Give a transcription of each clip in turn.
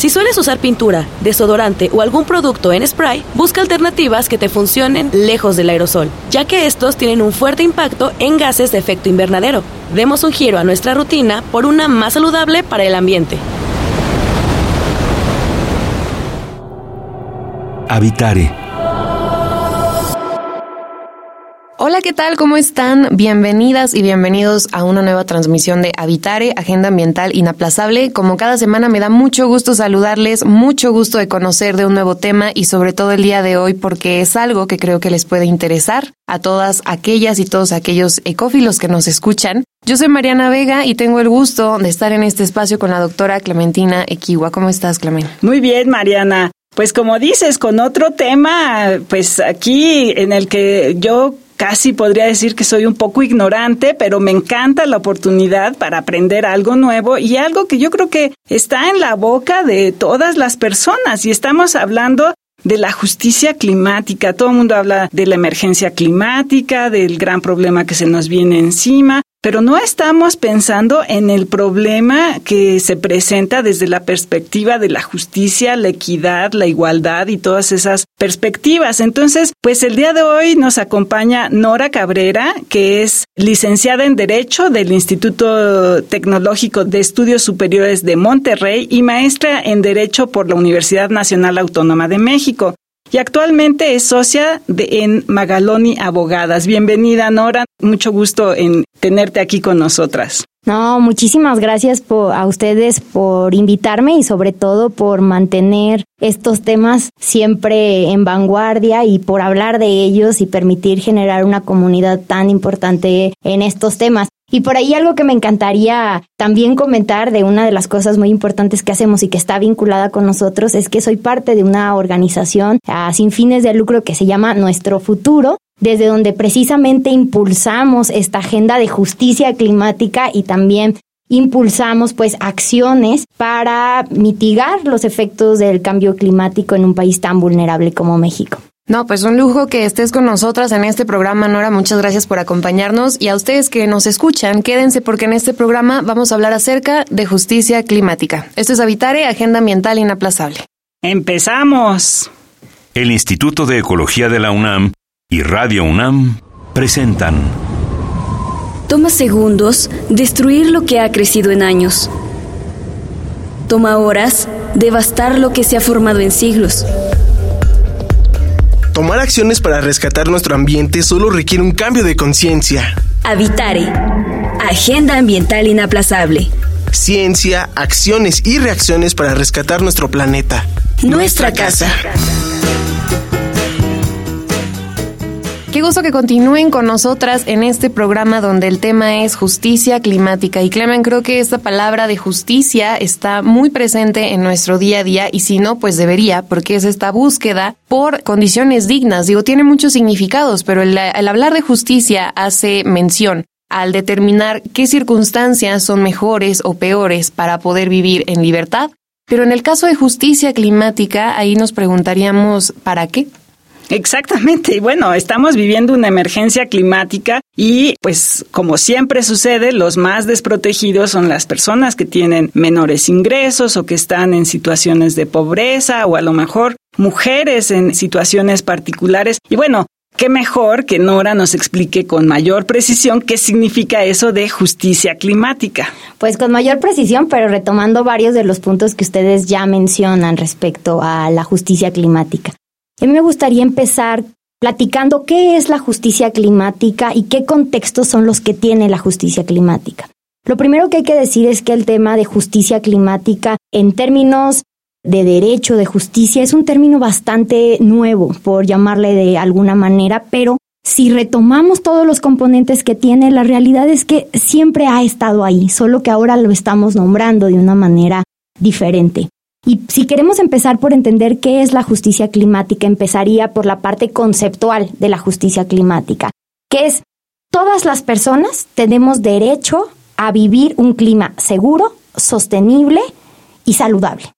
Si sueles usar pintura, desodorante o algún producto en spray, busca alternativas que te funcionen lejos del aerosol, ya que estos tienen un fuerte impacto en gases de efecto invernadero. Demos un giro a nuestra rutina por una más saludable para el ambiente. Habitare Hola, ¿qué tal? ¿Cómo están? Bienvenidas y bienvenidos a una nueva transmisión de Habitare, Agenda Ambiental Inaplazable. Como cada semana me da mucho gusto saludarles, mucho gusto de conocer de un nuevo tema y sobre todo el día de hoy porque es algo que creo que les puede interesar a todas aquellas y todos aquellos ecófilos que nos escuchan. Yo soy Mariana Vega y tengo el gusto de estar en este espacio con la doctora Clementina Equiwa. ¿Cómo estás, Clemen? Muy bien, Mariana. Pues como dices, con otro tema, pues aquí en el que yo casi podría decir que soy un poco ignorante, pero me encanta la oportunidad para aprender algo nuevo y algo que yo creo que está en la boca de todas las personas. Y estamos hablando de la justicia climática. Todo el mundo habla de la emergencia climática, del gran problema que se nos viene encima, pero no estamos pensando en el problema que se presenta desde la perspectiva de la justicia, la equidad, la igualdad y todas esas perspectivas. Entonces, pues el día de hoy nos acompaña Nora Cabrera, que es licenciada en Derecho del Instituto Tecnológico de Estudios Superiores de Monterrey y maestra en Derecho por la Universidad Nacional Autónoma de México y actualmente es socia de, en Magaloni Abogadas. Bienvenida, Nora. Mucho gusto en tenerte aquí con nosotras. No, muchísimas gracias a ustedes por invitarme y sobre todo por mantener estos temas siempre en vanguardia y por hablar de ellos y permitir generar una comunidad tan importante en estos temas. Y por ahí algo que me encantaría también comentar de una de las cosas muy importantes que hacemos y que está vinculada con nosotros es que soy parte de una organización ah, sin fines de lucro que se llama Nuestro Futuro, desde donde precisamente impulsamos esta agenda de justicia climática y también impulsamos pues acciones para mitigar los efectos del cambio climático en un país tan vulnerable como México. No, pues un lujo que estés con nosotras en este programa, Nora. Muchas gracias por acompañarnos. Y a ustedes que nos escuchan, quédense porque en este programa vamos a hablar acerca de justicia climática. Esto es Habitare, Agenda Ambiental Inaplazable. ¡Empezamos! El Instituto de Ecología de la UNAM y Radio UNAM presentan. Toma segundos destruir lo que ha crecido en años. Toma horas devastar lo que se ha formado en siglos. Tomar acciones para rescatar nuestro ambiente solo requiere un cambio de conciencia. Habitare. Agenda ambiental inaplazable. Ciencia, acciones y reacciones para rescatar nuestro planeta. Nuestra, casa. Qué gusto que continúen con nosotras en este programa donde el tema es justicia climática. Y Clemen, creo que esta palabra de justicia está muy presente en nuestro día a día y si no, pues debería, porque es esta búsqueda por condiciones dignas. Digo, tiene muchos significados, pero el, hablar de justicia hace mención al determinar qué circunstancias son mejores o peores para poder vivir en libertad. Pero en el caso de justicia climática, ahí nos preguntaríamos, ¿para qué? Exactamente. Y bueno, estamos viviendo una emergencia climática y pues como siempre sucede, los más desprotegidos son las personas que tienen menores ingresos o que están en situaciones de pobreza o a lo mejor mujeres en situaciones particulares. Y bueno, qué mejor que Nora nos explique con mayor precisión qué significa eso de justicia climática. Pues con mayor precisión, pero retomando varios de los puntos que ustedes ya mencionan respecto a la justicia climática. A mí me gustaría empezar platicando qué es la justicia climática y qué contextos son los que tiene la justicia climática. Lo primero que hay que decir es que el tema de justicia climática en términos de derecho, de justicia, es un término bastante nuevo, por llamarle de alguna manera, pero si retomamos todos los componentes que tiene, la realidad es que siempre ha estado ahí, solo que ahora lo estamos nombrando de una manera diferente. Y si queremos empezar por entender qué es la justicia climática, empezaría por la parte conceptual de la justicia climática, que es todas las personas tenemos derecho a vivir un clima seguro, sostenible y saludable.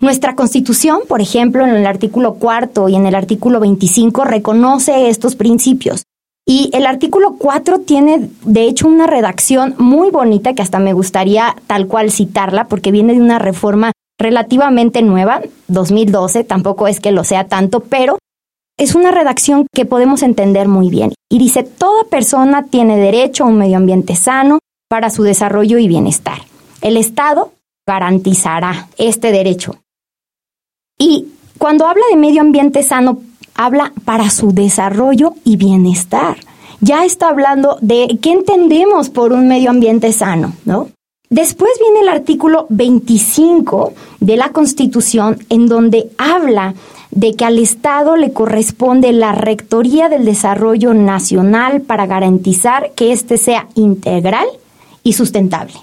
Nuestra Constitución, por ejemplo, en el artículo cuarto y en el artículo 25, reconoce estos principios. Y el artículo 4 tiene, de hecho, una redacción muy bonita que hasta me gustaría tal cual citarla porque viene de una reforma relativamente nueva, 2012, tampoco es que lo sea tanto, pero es una redacción que podemos entender muy bien. Y dice, toda persona tiene derecho a un medio ambiente sano para su desarrollo y bienestar. El Estado garantizará este derecho. Y cuando habla de medio ambiente sano, habla para su desarrollo y bienestar. Ya está hablando de qué entendemos por un medio ambiente sano, ¿no? Después viene el artículo 25 de la Constitución en donde habla de que al Estado le corresponde la Rectoría del Desarrollo Nacional para garantizar que éste sea integral y sustentable.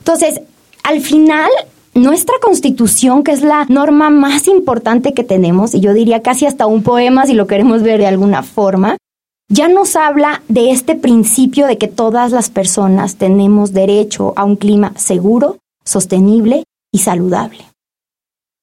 Entonces, al final, nuestra constitución, que es la norma más importante que tenemos, y yo diría casi hasta un poema si lo queremos ver de alguna forma, ya nos habla de este principio de que todas las personas tenemos derecho a un clima seguro, sostenible y saludable.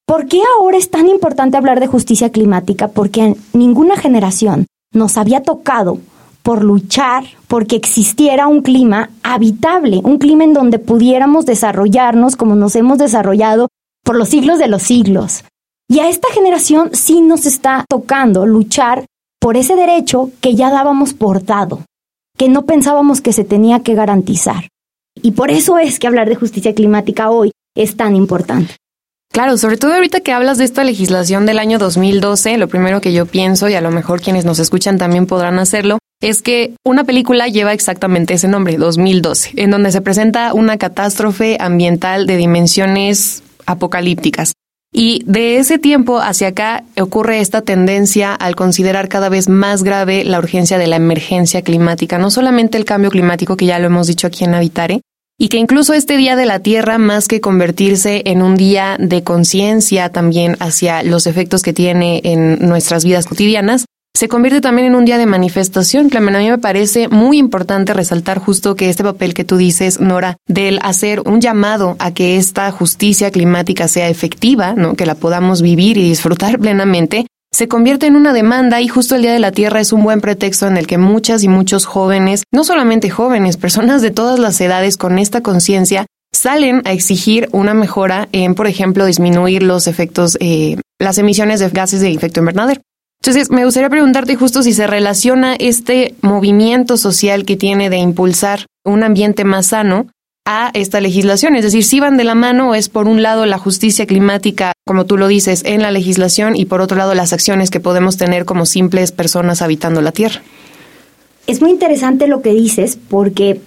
¿Por qué ahora es tan importante hablar de justicia climática? Porque ninguna generación nos había tocado por luchar porque existiera un clima habitable, un clima en donde pudiéramos desarrollarnos como nos hemos desarrollado por los siglos de los siglos. Y a esta generación sí nos está tocando luchar por ese derecho que ya dábamos por dado, que no pensábamos que se tenía que garantizar. Y por eso es que hablar de justicia climática hoy es tan importante. Claro, sobre todo ahorita que hablas de esta legislación del año 2012, lo primero que yo pienso, y a lo mejor quienes nos escuchan también podrán hacerlo, es que una película lleva exactamente ese nombre, 2012, en donde se presenta una catástrofe ambiental de dimensiones apocalípticas. Y de ese tiempo hacia acá ocurre esta tendencia al considerar cada vez más grave la urgencia de la emergencia climática, no solamente el cambio climático, que ya lo hemos dicho aquí en Habitare, y que incluso este Día de la Tierra, más que convertirse en un día de conciencia también hacia los efectos que tiene en nuestras vidas cotidianas, se convierte también en un día de manifestación. A mí me parece muy importante resaltar justo que este papel que tú dices, Nora, del hacer un llamado a que esta justicia climática sea efectiva, ¿no? que la podamos vivir y disfrutar plenamente, se convierte en una demanda y justo el Día de la Tierra es un buen pretexto en el que muchas y muchos jóvenes, no solamente jóvenes, personas de todas las edades con esta conciencia, salen a exigir una mejora en, por ejemplo, disminuir los efectos, eh, las emisiones de gases de efecto invernadero. Entonces, me gustaría preguntarte justo si se relaciona este movimiento social que tiene de impulsar un ambiente más sano a esta legislación. Es decir, si van de la mano o es por un lado la justicia climática, como tú lo dices, en la legislación y por otro lado las acciones que podemos tener como simples personas habitando la Tierra. Es muy interesante lo que dices porque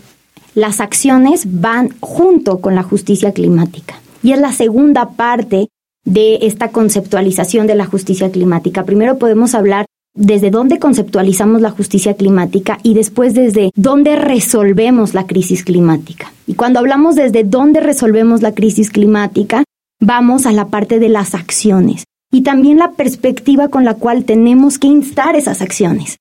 las acciones van junto con la justicia climática. Y es la segunda parte de esta conceptualización de la justicia climática. Primero podemos hablar desde dónde conceptualizamos la justicia climática y después desde dónde resolvemos la crisis climática. Y cuando hablamos desde dónde resolvemos la crisis climática, vamos a la parte de las acciones y también la perspectiva con la cual tenemos que instar esas acciones.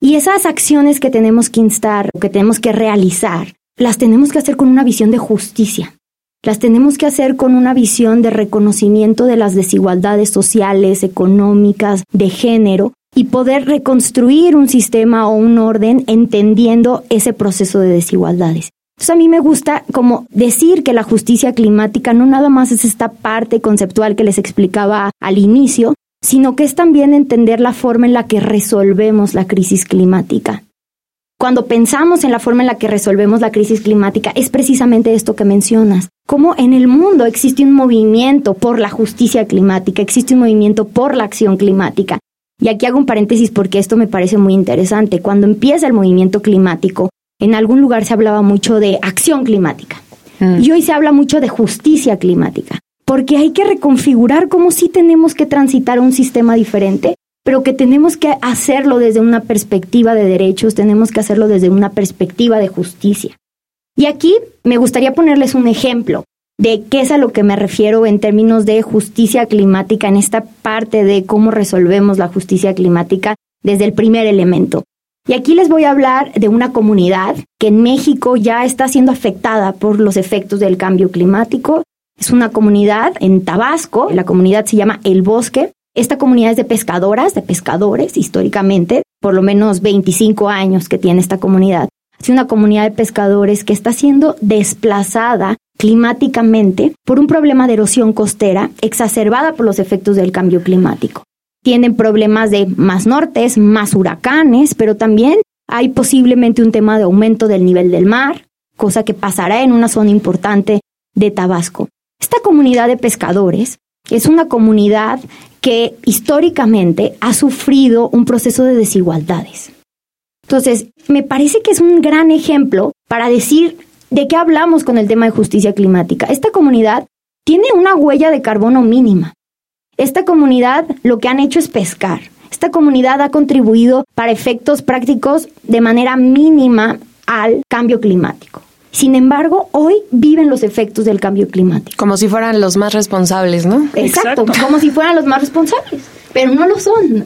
Y esas acciones que tenemos que instar o que tenemos que realizar, las tenemos que hacer con una visión de justicia. Las tenemos que hacer con una visión de reconocimiento de las desigualdades sociales, económicas, de género y poder reconstruir un sistema o un orden entendiendo ese proceso de desigualdades. Entonces a mí me gusta como decir que la justicia climática no nada más es esta parte conceptual que les explicaba al inicio, sino que es también entender la forma en la que resolvemos la crisis climática. Cuando pensamos en la forma en la que resolvemos la crisis climática, es precisamente esto que mencionas. Cómo en el mundo existe un movimiento por la justicia climática, existe un movimiento por la acción climática. Y aquí hago un paréntesis porque esto me parece muy interesante. Cuando empieza el movimiento climático, en algún lugar se hablaba mucho de acción climática. Mm. Y hoy se habla mucho de justicia climática. Porque hay que reconfigurar cómo sí tenemos que transitar un sistema diferente pero que tenemos que hacerlo desde una perspectiva de derechos, tenemos que hacerlo desde una perspectiva de justicia. Y aquí me gustaría ponerles un ejemplo de qué es a lo que me refiero en términos de justicia climática, en esta parte de cómo resolvemos la justicia climática desde el primer elemento. Y aquí les voy a hablar de una comunidad que en México ya está siendo afectada por los efectos del cambio climático. Es una comunidad en Tabasco, la comunidad se llama El Bosque. Esta comunidad es de pescadoras, de pescadores históricamente, por lo menos 25 años que tiene esta comunidad. Es una comunidad de pescadores que está siendo desplazada climáticamente por un problema de erosión costera exacerbada por los efectos del cambio climático tienen problemas de más nortes, más huracanes, pero también hay posiblemente un tema de aumento del nivel del mar, cosa que pasará en una zona importante de Tabasco. Esta comunidad de pescadores es una comunidad que históricamente ha sufrido un proceso de desigualdades. Entonces, me parece que es un gran ejemplo para decir de qué hablamos con el tema de justicia climática. Esta comunidad tiene una huella de carbono mínima. Esta comunidad lo que han hecho es pescar. Esta comunidad ha contribuido para efectos prácticos de manera mínima al cambio climático. Sin embargo, hoy viven los efectos del cambio climático. Como si fueran los más responsables, ¿no? Exacto, como si fueran los más responsables, pero no lo son.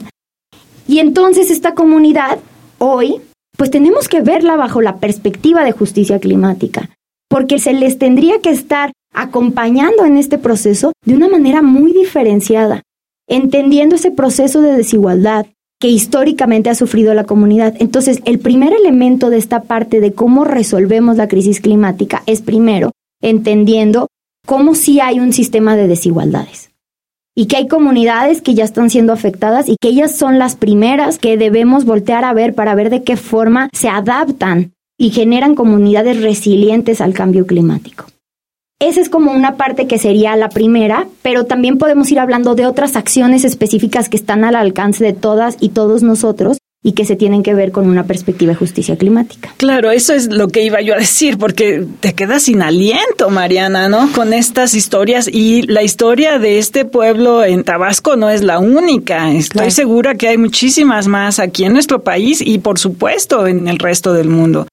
Y entonces esta comunidad hoy, pues tenemos que verla bajo la perspectiva de justicia climática, porque se les tendría que estar acompañando en este proceso de una manera muy diferenciada, entendiendo ese proceso de desigualdad que históricamente ha sufrido la comunidad. Entonces, el primer elemento de esta parte de cómo resolvemos la crisis climática es primero entendiendo cómo sí hay un sistema de desigualdades y que hay comunidades que ya están siendo afectadas y que ellas son las primeras que debemos voltear a ver para ver de qué forma se adaptan y generan comunidades resilientes al cambio climático. Esa es como una parte que sería la primera, pero también podemos ir hablando de otras acciones específicas que están al alcance de todas y todos nosotros y que se tienen que ver con una perspectiva de justicia climática. Claro, eso es lo que iba yo a decir, porque te quedas sin aliento, Mariana, ¿no? Con estas historias y la historia de este pueblo en Tabasco no es la única. Estoy segura que hay muchísimas más aquí en nuestro país y por supuesto en el resto del mundo.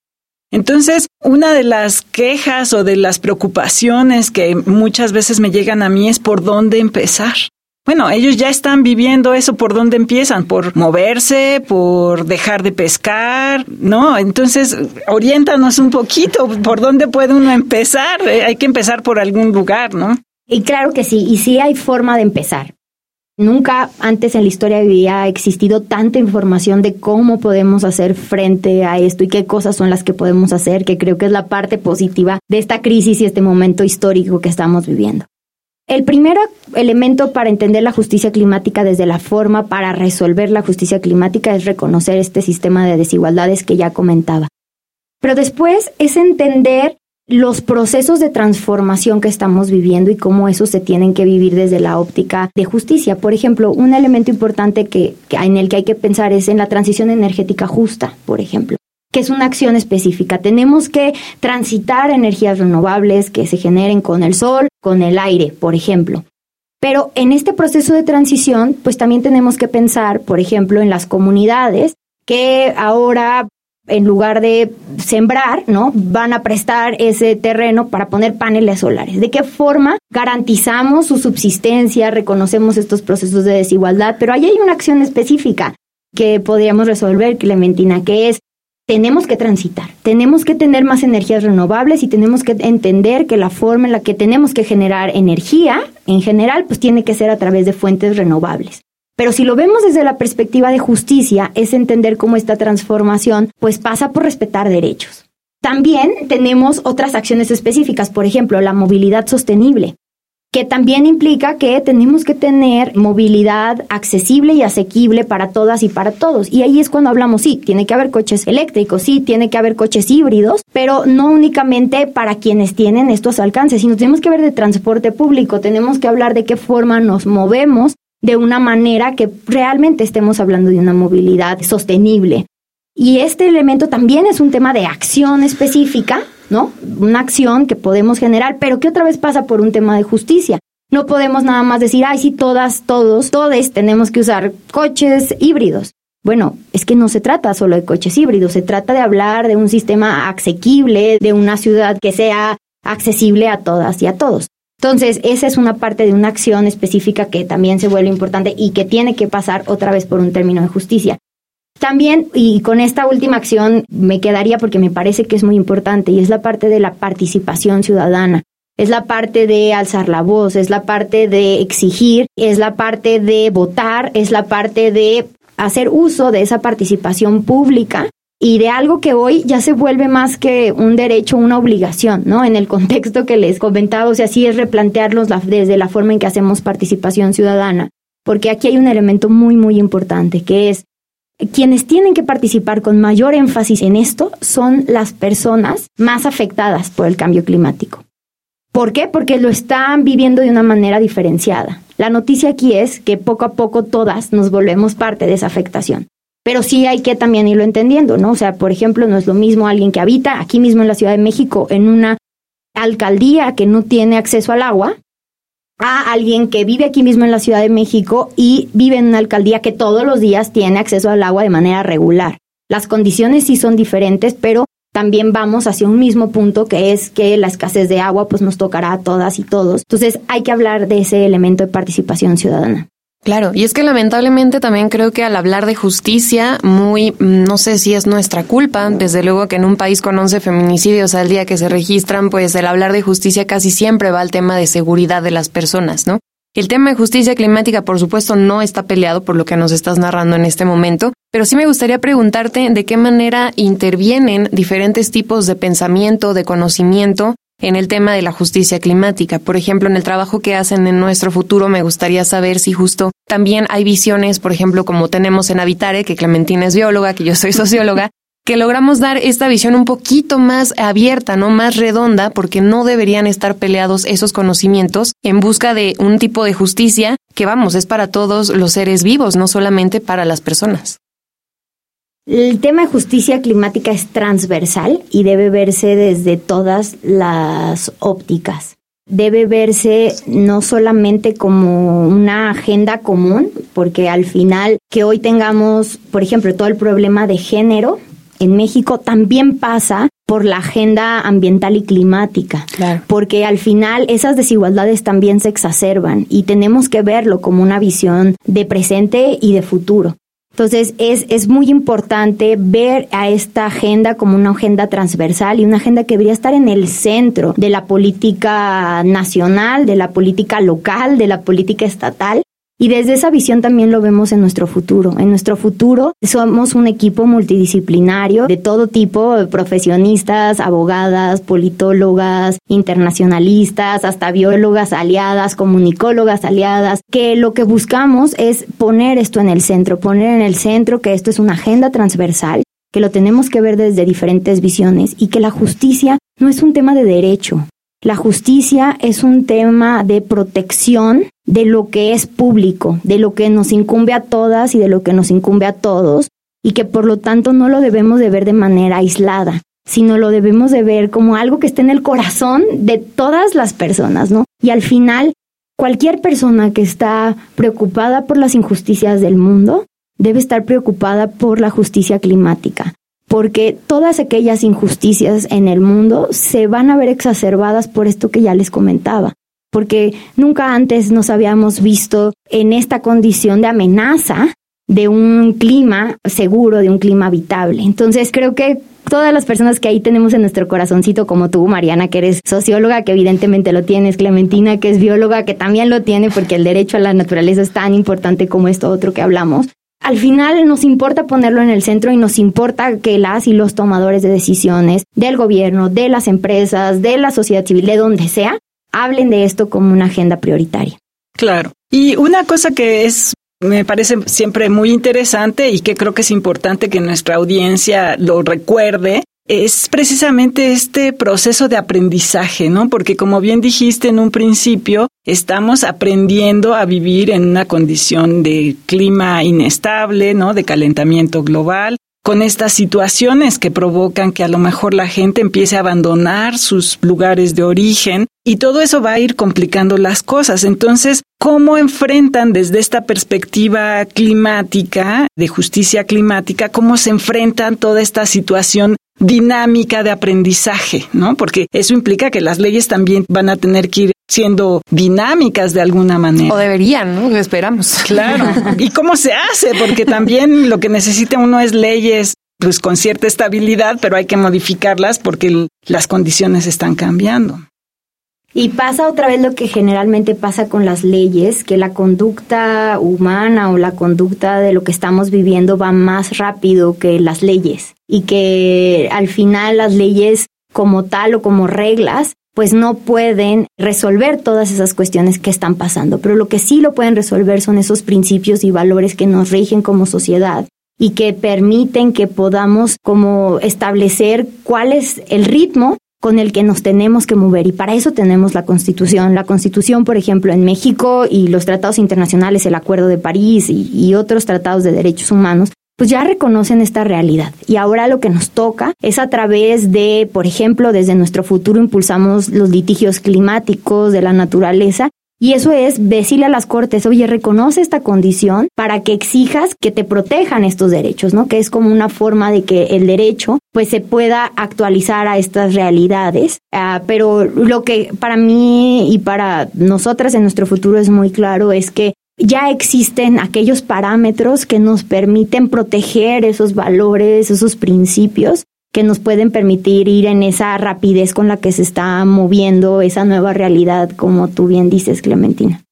Entonces, una de las quejas o de las preocupaciones que muchas veces me llegan a mí es por dónde empezar. Bueno, ellos ya están viviendo eso por dónde empiezan, por moverse, por dejar de pescar, ¿no? Entonces, oriéntanos un poquito, por dónde puede uno empezar. Eh, hay que empezar por algún lugar, ¿no? Y claro que sí, y sí hay forma de empezar. Nunca antes en la historia había existido tanta información de cómo podemos hacer frente a esto y qué cosas son las que podemos hacer, que creo que es la parte positiva de esta crisis y este momento histórico que estamos viviendo. El primer elemento para entender la justicia climática desde la forma para resolver la justicia climática es reconocer este sistema de desigualdades que ya comentaba. Pero después es entender los procesos de transformación que estamos viviendo y cómo esos se tienen que vivir desde la óptica de justicia. Por ejemplo, un elemento importante que, en el que hay que pensar es en la transición energética justa, por ejemplo que es una acción específica. Tenemos que transitar energías renovables que se generen con el sol, con el aire, por ejemplo. Pero en este proceso de transición, pues también tenemos que pensar, por ejemplo, en las comunidades que ahora en lugar de sembrar, ¿no? Van a prestar ese terreno para poner paneles solares. ¿De qué forma garantizamos su subsistencia, reconocemos estos procesos de desigualdad? Pero ahí hay una acción específica que podríamos resolver, Clementina, que es tenemos que transitar, tenemos que tener más energías renovables y tenemos que entender que la forma en la que tenemos que generar energía, en general, pues tiene que ser a través de fuentes renovables. Pero si lo vemos desde la perspectiva de justicia, es entender cómo esta transformación pues pasa por respetar derechos. También tenemos otras acciones específicas, por ejemplo, la movilidad sostenible, que también implica que tenemos que tener movilidad accesible y asequible para todas y para todos. Y ahí es cuando hablamos, sí, tiene que haber coches eléctricos, sí, tiene que haber coches híbridos, pero no únicamente para quienes tienen estos alcances, sino tenemos que ver de transporte público, tenemos que hablar de qué forma nos movemos de una manera que realmente estemos hablando de una movilidad sostenible. Y este elemento también es un tema de acción específica, ¿no? Una acción que podemos generar, pero que otra vez pasa por un tema de justicia. No podemos nada más decir, ay, sí, todas, todos, todos tenemos que usar coches híbridos. Bueno, es que no se trata solo de coches híbridos, se trata de hablar de un sistema asequible, de una ciudad que sea accesible a todas y a todos. Entonces, esa es una parte de una acción específica que también se vuelve importante y que tiene que pasar otra vez por un término de justicia. También, y con esta última acción me quedaría porque me parece que es muy importante, y es la parte de la participación ciudadana. Es la parte de alzar la voz, es la parte de exigir, es la parte de votar, es la parte de hacer uso de esa participación pública y de algo que hoy ya se vuelve más que un derecho, una obligación, ¿no? En el contexto que les comentaba, o sea, sí es replantearlos desde la forma en que hacemos participación ciudadana, porque aquí hay un elemento muy, muy importante, que es quienes tienen que participar con mayor énfasis en esto son las personas más afectadas por el cambio climático. ¿Por qué? Porque lo están viviendo de una manera diferenciada. La noticia aquí es que poco a poco todas nos volvemos parte de esa afectación. Pero sí hay que también irlo entendiendo, ¿no? O sea, por ejemplo, no es lo mismo alguien que habita aquí mismo en la Ciudad de México en una alcaldía que no tiene acceso al agua a alguien que vive aquí mismo en la Ciudad de México y vive en una alcaldía que todos los días tiene acceso al agua de manera regular. Las condiciones sí son diferentes, pero también vamos hacia un mismo punto que es que la escasez de agua pues nos tocará a todas y todos. Entonces hay que hablar de ese elemento de participación ciudadana. Claro, y es que lamentablemente también creo que al hablar de justicia, muy, no sé si es nuestra culpa, desde luego que en un país con 11 feminicidios al día que se registran, pues el hablar de justicia casi siempre va al tema de seguridad de las personas, ¿no? El tema de justicia climática, por supuesto, no está peleado por lo que nos estás narrando en este momento, pero sí me gustaría preguntarte de qué manera intervienen diferentes tipos de pensamiento, de conocimiento en el tema de la justicia climática. Por ejemplo, en el trabajo que hacen en nuestro futuro, me gustaría saber si justo también hay visiones, por ejemplo, como tenemos en Habitare, que Clementina es bióloga, que yo soy socióloga, que logramos dar esta visión un poquito más abierta, no más redonda, porque no deberían estar peleados esos conocimientos en busca de un tipo de justicia que, vamos, es para todos los seres vivos, no solamente para las personas. El tema de justicia climática es transversal y debe verse desde todas las ópticas. Debe verse no solamente como una agenda común, porque al final que hoy tengamos, por ejemplo, todo el problema de género en México también pasa por la agenda ambiental y climática, porque al final esas desigualdades también se exacerban y tenemos que verlo como una visión de presente y de futuro. Entonces es, es muy importante ver a esta agenda como una agenda transversal y una agenda que debería estar en el centro de la política nacional, de la política local, de la política estatal y desde esa visión también lo vemos en nuestro futuro. En nuestro futuro somos un equipo multidisciplinario de todo tipo, profesionistas, abogadas, politólogas, internacionalistas, hasta biólogas aliadas, comunicólogas aliadas, que lo que buscamos es poner esto en el centro, poner en el centro que esto es una agenda transversal, que lo tenemos que ver desde diferentes visiones y que la justicia no es un tema de derecho, la justicia es un tema de protección de lo que es público, de lo que nos incumbe a todas y de lo que nos incumbe a todos, y que por lo tanto no lo debemos de ver de manera aislada, sino lo debemos de ver como algo que está en el corazón de todas las personas, ¿no? Y al final, cualquier persona que está preocupada por las injusticias del mundo debe estar preocupada por la justicia climática, porque todas aquellas injusticias en el mundo se van a ver exacerbadas por esto que ya les comentaba, porque nunca antes nos habíamos visto en esta condición de amenaza de un clima seguro, de un clima habitable. Entonces creo que todas las personas que ahí tenemos en nuestro corazoncito, como tú, Mariana, que eres socióloga, que evidentemente lo tienes, Clementina, que es bióloga, que también lo tiene, porque el derecho a la naturaleza es tan importante como esto otro que hablamos al final nos importa ponerlo en el centro y nos importa que las y los tomadores de decisiones del gobierno, de las empresas, de la sociedad civil, de donde sea, hablen de esto como una agenda prioritaria. Claro. Y una cosa que es me parece siempre muy interesante y que creo que es importante que nuestra audiencia lo recuerde es precisamente este proceso de aprendizaje, ¿no? Porque como bien dijiste en un principio, estamos aprendiendo a vivir en una condición de clima inestable, ¿no? De calentamiento global, con estas situaciones que provocan que a lo mejor la gente empiece a abandonar sus lugares de origen y todo eso va a ir complicando las cosas. Entonces, ¿cómo enfrentan desde esta perspectiva climática, de justicia climática, cómo se enfrentan toda esta situación dinámica de aprendizaje, ¿no? Porque eso implica que las leyes también van a tener que ir siendo dinámicas de alguna manera. O deberían, ¿no? Esperamos. Claro. ¿Y cómo se hace? Porque también lo que necesita uno es leyes pues con cierta estabilidad, pero hay que modificarlas porque las condiciones están cambiando. Y pasa otra vez lo que generalmente pasa con las leyes, que la conducta humana o la conducta de lo que estamos viviendo va más rápido que las leyes. Y que al final las leyes como tal o como reglas pues no pueden resolver todas esas cuestiones que están pasando, pero lo que sí lo pueden resolver son esos principios y valores que nos rigen como sociedad y que permiten que podamos como establecer cuál es el ritmo con el que nos tenemos que mover y para eso tenemos la Constitución. La Constitución, por ejemplo, en México y los tratados internacionales, el Acuerdo de París y, otros tratados de derechos humanos, pues ya reconocen esta realidad. Y ahora lo que nos toca es a través de, por ejemplo, desde nuestro futuro impulsamos los litigios climáticos de la naturaleza y eso es decirle a las cortes, oye, reconoce esta condición para que exijas que te protejan estos derechos, ¿no? Que es como una forma de que el derecho pues se pueda actualizar a estas realidades. Ah, pero lo que para mí y para nosotras en nuestro futuro es muy claro es que ya existen aquellos parámetros que nos permiten proteger esos valores, esos principios que nos pueden permitir ir en esa rapidez con la que se está moviendo esa nueva realidad, como tú bien dices, Clementina.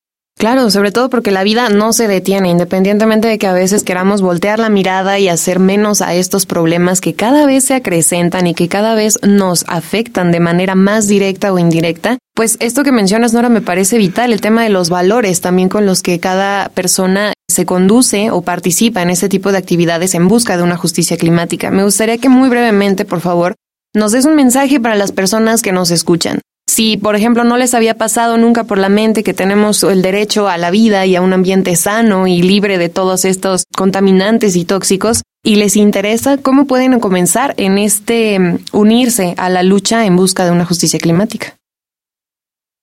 Claro, sobre todo porque la vida no se detiene, independientemente de que a veces queramos voltear la mirada y hacer menos a estos problemas que cada vez se acrecentan y que cada vez nos afectan de manera más directa o indirecta. Pues esto que mencionas, Nora, me parece vital, el tema de los valores también con los que cada persona se conduce o participa en este tipo de actividades en busca de una justicia climática. Me gustaría que muy brevemente, por favor, nos des un mensaje para las personas que nos escuchan. Si, por ejemplo, no les había pasado nunca por la mente que tenemos el derecho a la vida y a un ambiente sano y libre de todos estos contaminantes y tóxicos, y les interesa, ¿cómo pueden comenzar en este mm, unirse a la lucha en busca de una justicia climática?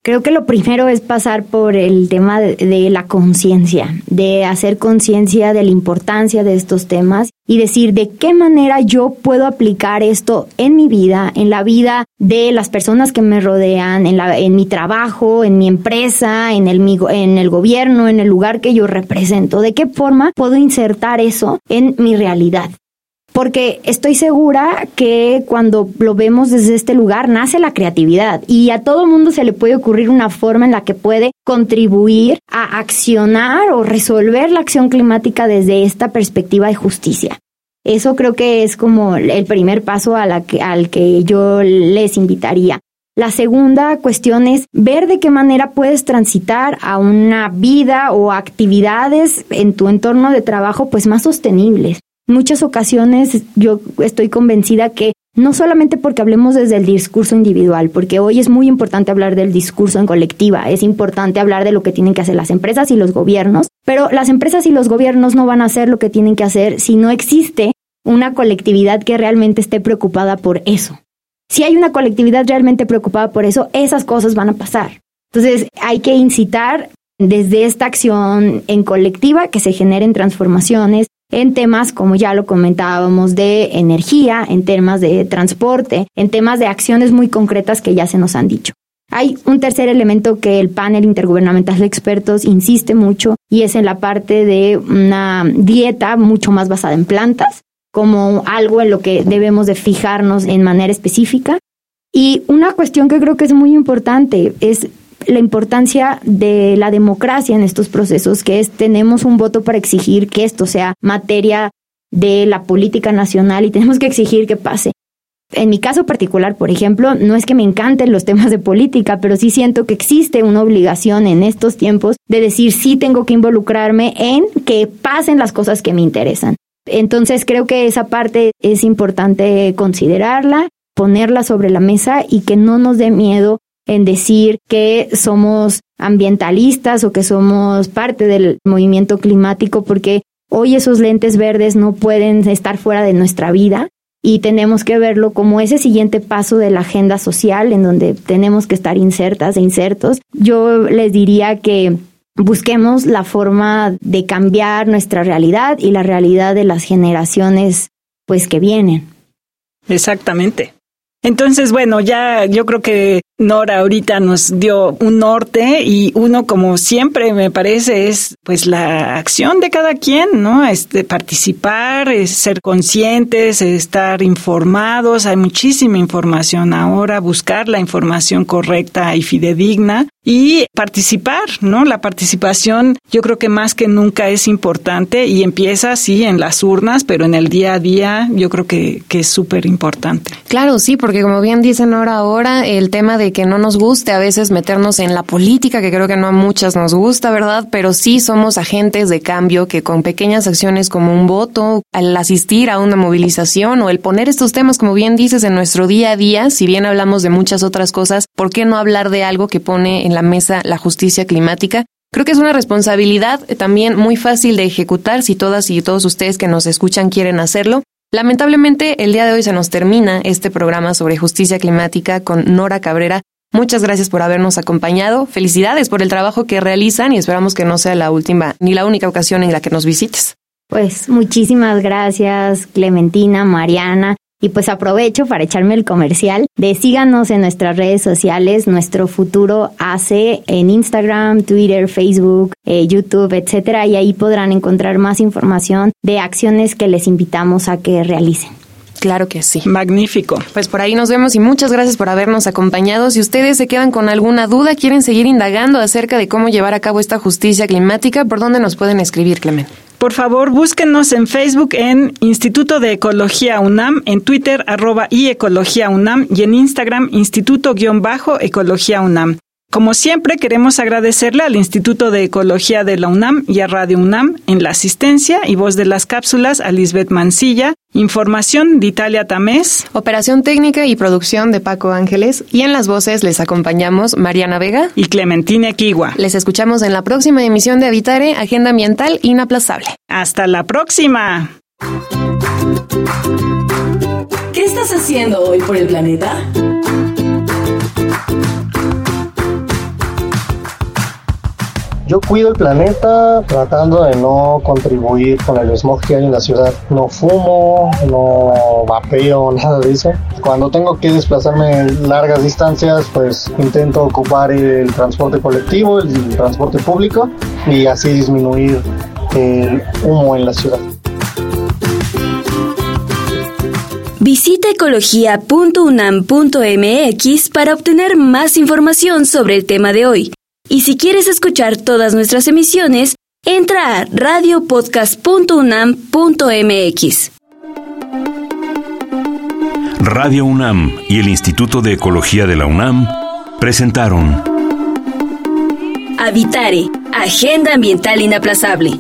Creo que lo primero es pasar por el tema de, la conciencia, de hacer conciencia de la importancia de estos temas y decir de qué manera yo puedo aplicar esto en mi vida, en la vida de las personas que me rodean, en, la, en mi trabajo, en mi empresa, en el, en el gobierno, en el lugar que yo represento. ¿De qué forma puedo insertar eso en mi realidad? Porque estoy segura que cuando lo vemos desde este lugar nace la creatividad y a todo mundo se le puede ocurrir una forma en la que puede contribuir a accionar o resolver la acción climática desde esta perspectiva de justicia. Eso creo que es como el primer paso que, al que yo les invitaría. La segunda cuestión es ver de qué manera puedes transitar a una vida o actividades en tu entorno de trabajo pues más sostenibles muchas ocasiones yo estoy convencida que no solamente porque hablemos desde el discurso individual, porque hoy es muy importante hablar del discurso en colectiva, es importante hablar de lo que tienen que hacer las empresas y los gobiernos, pero las empresas y los gobiernos no van a hacer lo que tienen que hacer si no existe una colectividad que realmente esté preocupada por eso. Si hay una colectividad realmente preocupada por eso, esas cosas van a pasar. Entonces hay que incitar desde esta acción en colectiva que se generen transformaciones, en temas, como ya lo comentábamos, de energía, en temas de transporte, en temas de acciones muy concretas que ya se nos han dicho. Hay un tercer elemento que el panel intergubernamental de expertos insiste mucho y es en la parte de una dieta mucho más basada en plantas, como algo en lo que debemos de fijarnos en manera específica. Y una cuestión que creo que es muy importante es la importancia de la democracia en estos procesos, que es tenemos un voto para exigir que esto sea materia de la política nacional y tenemos que exigir que pase. En mi caso particular, por ejemplo, no es que me encanten los temas de política, pero sí siento que existe una obligación en estos tiempos de decir sí tengo que involucrarme en que pasen las cosas que me interesan. Entonces creo que esa parte es importante considerarla, ponerla sobre la mesa y que no nos dé miedo en decir que somos ambientalistas o que somos parte del movimiento climático porque hoy esos lentes verdes no pueden estar fuera de nuestra vida y tenemos que verlo como ese siguiente paso de la agenda social en donde tenemos que estar insertas e insertos. Yo les diría que busquemos la forma de cambiar nuestra realidad y la realidad de las generaciones pues que vienen. Exactamente. Entonces, bueno, ya yo creo que Nora ahorita nos dio un norte y uno como siempre me parece es pues la acción de cada quien, ¿no? Este participar, ser conscientes, estar informados, hay muchísima información ahora, buscar la información correcta y fidedigna y participar, ¿no? La participación yo creo que más que nunca es importante y empieza sí en las urnas, pero en el día a día yo creo que, que es súper importante. Claro, sí, porque como bien dicen ahora, ahora el tema de que no nos guste a veces meternos en la política, que creo que no a muchas nos gusta, ¿verdad? Pero sí somos agentes de cambio que con pequeñas acciones como un voto, al asistir a una movilización o el poner estos temas, como bien dices, en nuestro día a día, si bien hablamos de muchas otras cosas, ¿por qué no hablar de algo que pone en la mesa la justicia climática. Creo que es una responsabilidad también muy fácil de ejecutar si todas y todos ustedes que nos escuchan quieren hacerlo. Lamentablemente, el día de hoy se nos termina este programa sobre justicia climática con Nora Cabrera. Muchas gracias por habernos acompañado. Felicidades por el trabajo que realizan y esperamos que no sea la última ni la única ocasión en la que nos visites. Pues muchísimas gracias, Clementina, Mariana. Y pues aprovecho para echarme el comercial de síganos en nuestras redes sociales, nuestro futuro hace en Instagram, Twitter, Facebook, eh, YouTube, etcétera, y ahí podrán encontrar más información de acciones que les invitamos a que realicen. Claro que sí. Magnífico. Pues por ahí nos vemos y muchas gracias por habernos acompañado. Si ustedes se quedan con alguna duda, quieren seguir indagando acerca de cómo llevar a cabo esta justicia climática, ¿por dónde nos pueden escribir, Clement? Por favor, búsquenos en Facebook en Instituto de Ecología UNAM, en Twitter arroba y Ecología UNAM y en Instagram Instituto-Ecología UNAM. Como siempre, queremos agradecerle al Instituto de Ecología de la UNAM y a Radio UNAM en la asistencia y voz de las cápsulas a Lisbeth Mancilla, información de Italia Tamés, operación técnica y producción de Paco Ángeles y en las voces les acompañamos Mariana Vega y Clementina Kiwa. Les escuchamos en la próxima emisión de Habitare, Agenda Ambiental Inaplazable. Hasta la próxima. ¿Qué estás haciendo hoy por el planeta? Yo cuido el planeta tratando de no contribuir con el smog que hay en la ciudad. No fumo, no vapeo, nada de eso. Cuando tengo que desplazarme largas distancias, pues intento ocupar el transporte colectivo, el transporte público y así disminuir el humo en la ciudad. Visita ecología.unam.mx para obtener más información sobre el tema de hoy. Y si quieres escuchar todas nuestras emisiones, entra a radiopodcast.unam.mx. Radio UNAM y el Instituto de Ecología de la UNAM presentaron Habitare, Agenda Ambiental Inaplazable